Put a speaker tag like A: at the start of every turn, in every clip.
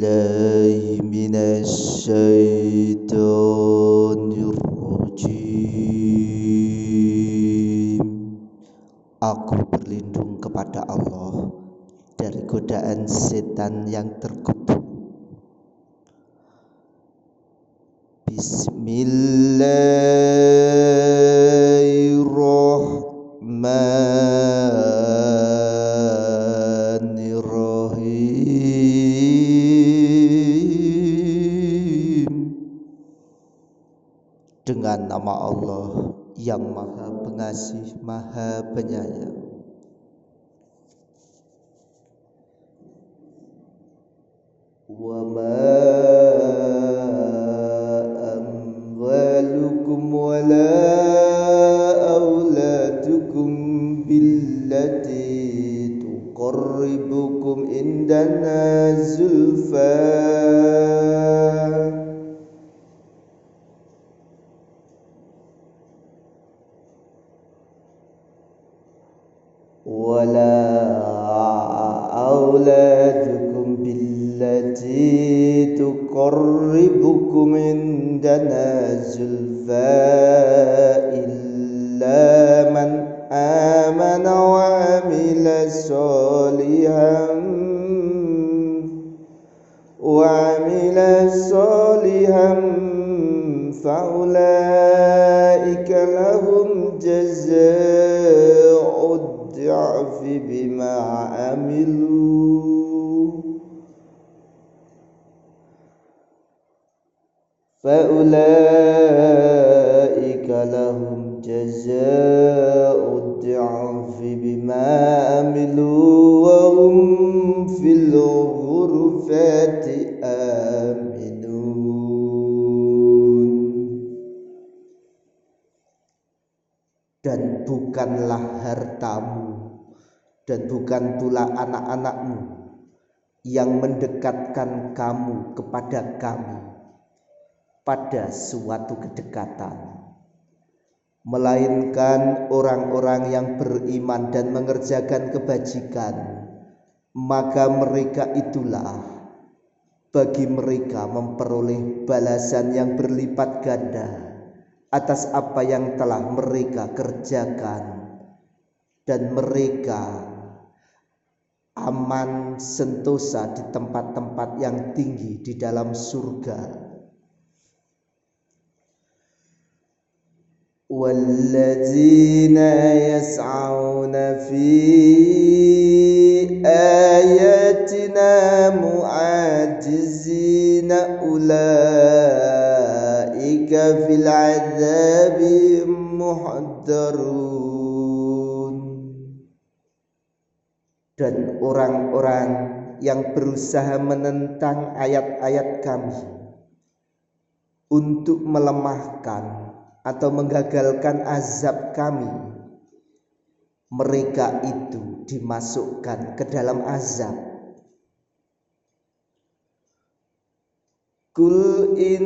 A: بالله من الشيطان الرجيم Aku berlindung kepada Allah dari godaan setan yang terkutuk Bismillahirrahmanirrahim nama Allah yang Maha Pengasih, Maha Penyayang. Wa ma amwalukum wa la awlatukum billati tuqarribukum indana zulfan وعمل صالحا وعمل صالحا فأولئك لهم جزاء الضعف بما عملوا. فأولئك dan bukanlah hartamu dan bukan pula anak-anakmu yang mendekatkan kamu kepada kami pada suatu kedekatan melainkan orang-orang yang beriman dan mengerjakan kebajikan maka mereka itulah bagi mereka memperoleh balasan yang berlipat ganda atas apa yang telah mereka kerjakan dan mereka aman sentosa di tempat-tempat yang tinggi di dalam surga والذين يسعون في آياتنا معاجزين أولئك rabbika fil azabi dan orang-orang yang berusaha menentang ayat-ayat kami untuk melemahkan atau menggagalkan azab kami mereka itu dimasukkan ke dalam azab. Kul in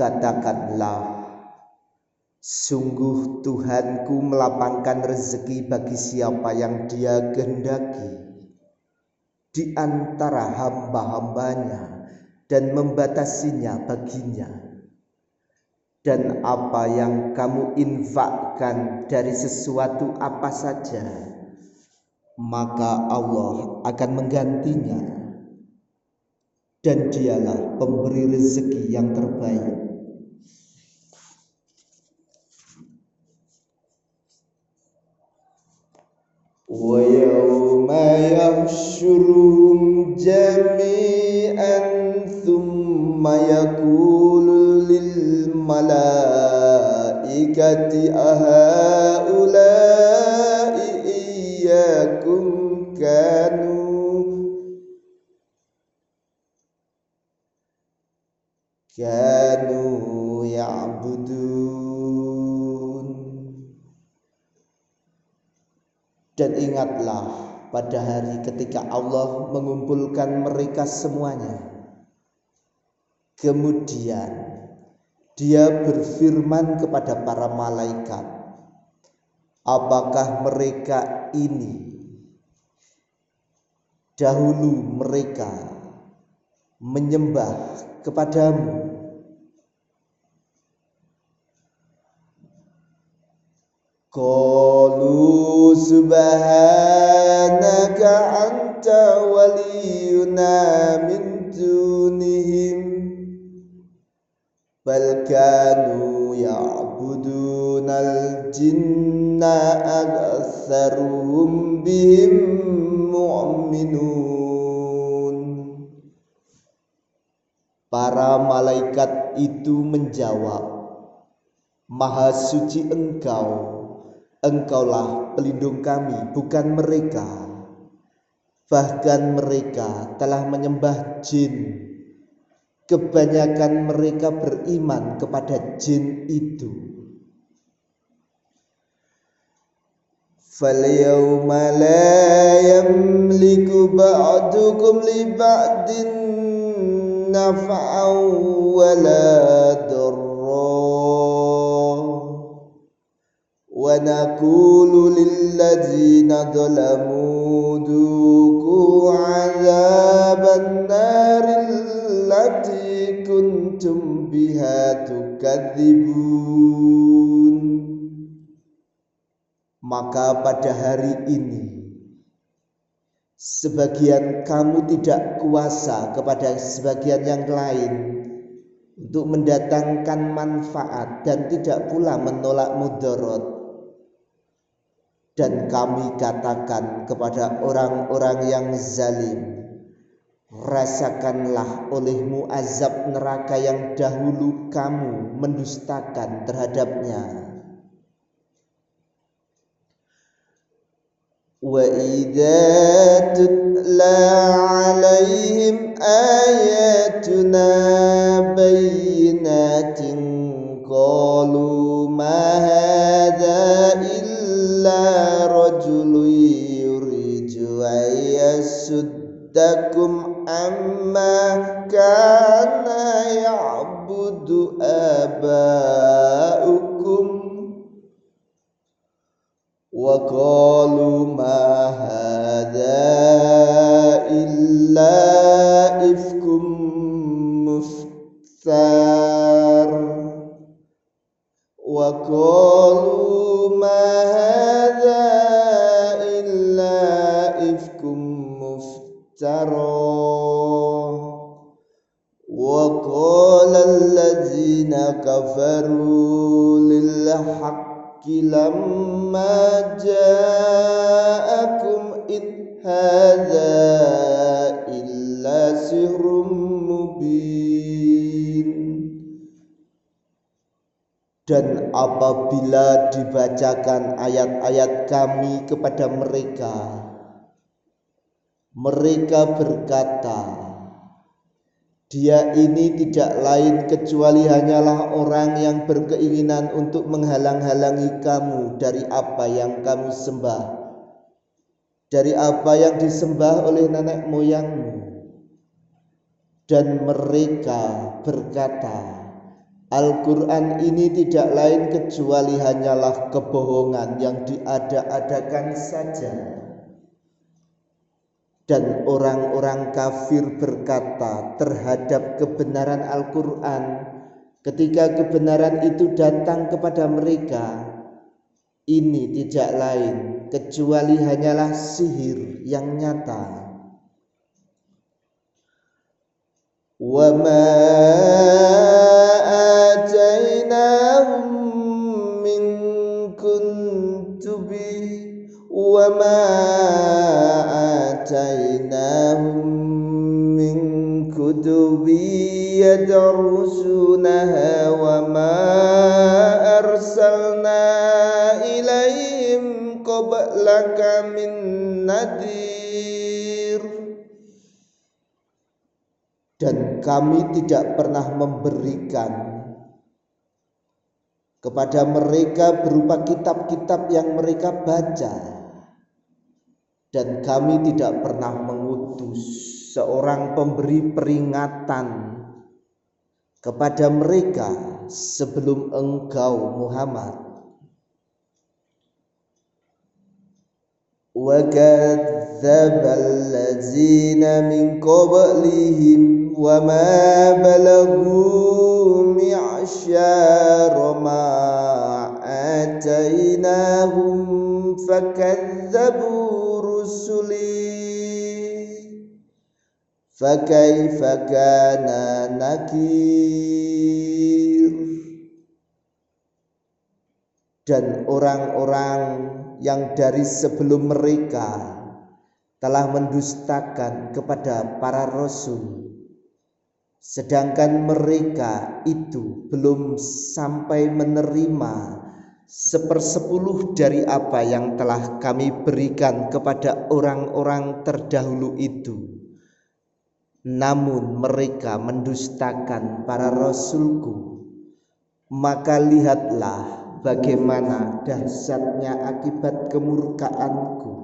A: Katakanlah Sungguh Tuhanku melapangkan rezeki bagi siapa yang dia kehendaki. Di antara hamba-hambanya dan membatasinya baginya. Dan apa yang kamu infakkan dari sesuatu apa saja maka Allah akan menggantinya. Dan dialah pemberi rezeki yang terbaik ويوم يحشرهم جميعا ثم يقول للملائكة أهؤلاء إياكم كانوا كانوا يعبدون. Dan ingatlah pada hari ketika Allah mengumpulkan mereka semuanya. Kemudian dia berfirman kepada para malaikat apakah mereka ini? Dahulu mereka menyembah kepadamu Qalu subhanaka anta waliyuna min dunihim bal kanu ya'budunal jinna aktsaruhum bihim mu'minun Para malaikat itu menjawab Maha suci engkau Engkaulah pelindung kami bukan mereka Bahkan mereka telah menyembah jin Kebanyakan mereka beriman kepada jin itu فَالْيَوْمَ لَا يَمْلِكُ بَعْدُكُمْ لِبَعْدٍ نَفْعًا وَلَا ونقول للذين ظلموا ذوقوا عذاب النار التي كنتم بها تكذبون maka pada hari ini sebagian kamu tidak kuasa kepada sebagian yang lain untuk mendatangkan manfaat dan tidak pula menolak mudarat dan kami katakan kepada orang-orang yang zalim rasakanlah olehmu azab neraka yang dahulu kamu mendustakan terhadapnya. Tutla alaihim وقالوا ما هذا إلا إفك مفتر وقالوا ما هذا إلا إفك مفترى وقال الذين كفروا للحق لما جاءكم إن هذا إلا سحر مبين dan apabila dibacakan ayat-ayat kami kepada mereka mereka berkata dia ini tidak lain kecuali hanyalah orang yang berkeinginan untuk menghalang-halangi kamu dari apa yang kamu sembah, dari apa yang disembah oleh nenek moyangmu. Dan mereka berkata, Al-Quran ini tidak lain kecuali hanyalah kebohongan yang diada-adakan saja dan orang-orang kafir berkata terhadap kebenaran Al-Quran ketika kebenaran itu datang kepada mereka ini tidak lain kecuali hanyalah sihir yang nyata. Atainahum min kuntubi wa ma آتيناهم من كتب يدرسونها وما أرسلنا إليهم قبلك من نذير dan kami tidak pernah memberikan kepada mereka berupa kitab-kitab yang mereka baca dan kami tidak pernah mengutus seorang pemberi peringatan kepada mereka sebelum engkau Muhammad. Wa kadzdzabal ladzina min qablihim wa ma balagu mi'syara ma atainahum fakadzdzabu رسلي فكيف كان نكير dan orang-orang yang dari sebelum mereka telah mendustakan kepada para rasul sedangkan mereka itu belum sampai menerima sepersepuluh dari apa yang telah kami berikan kepada orang-orang terdahulu itu. Namun mereka mendustakan para rasulku. Maka lihatlah bagaimana dahsyatnya akibat kemurkaanku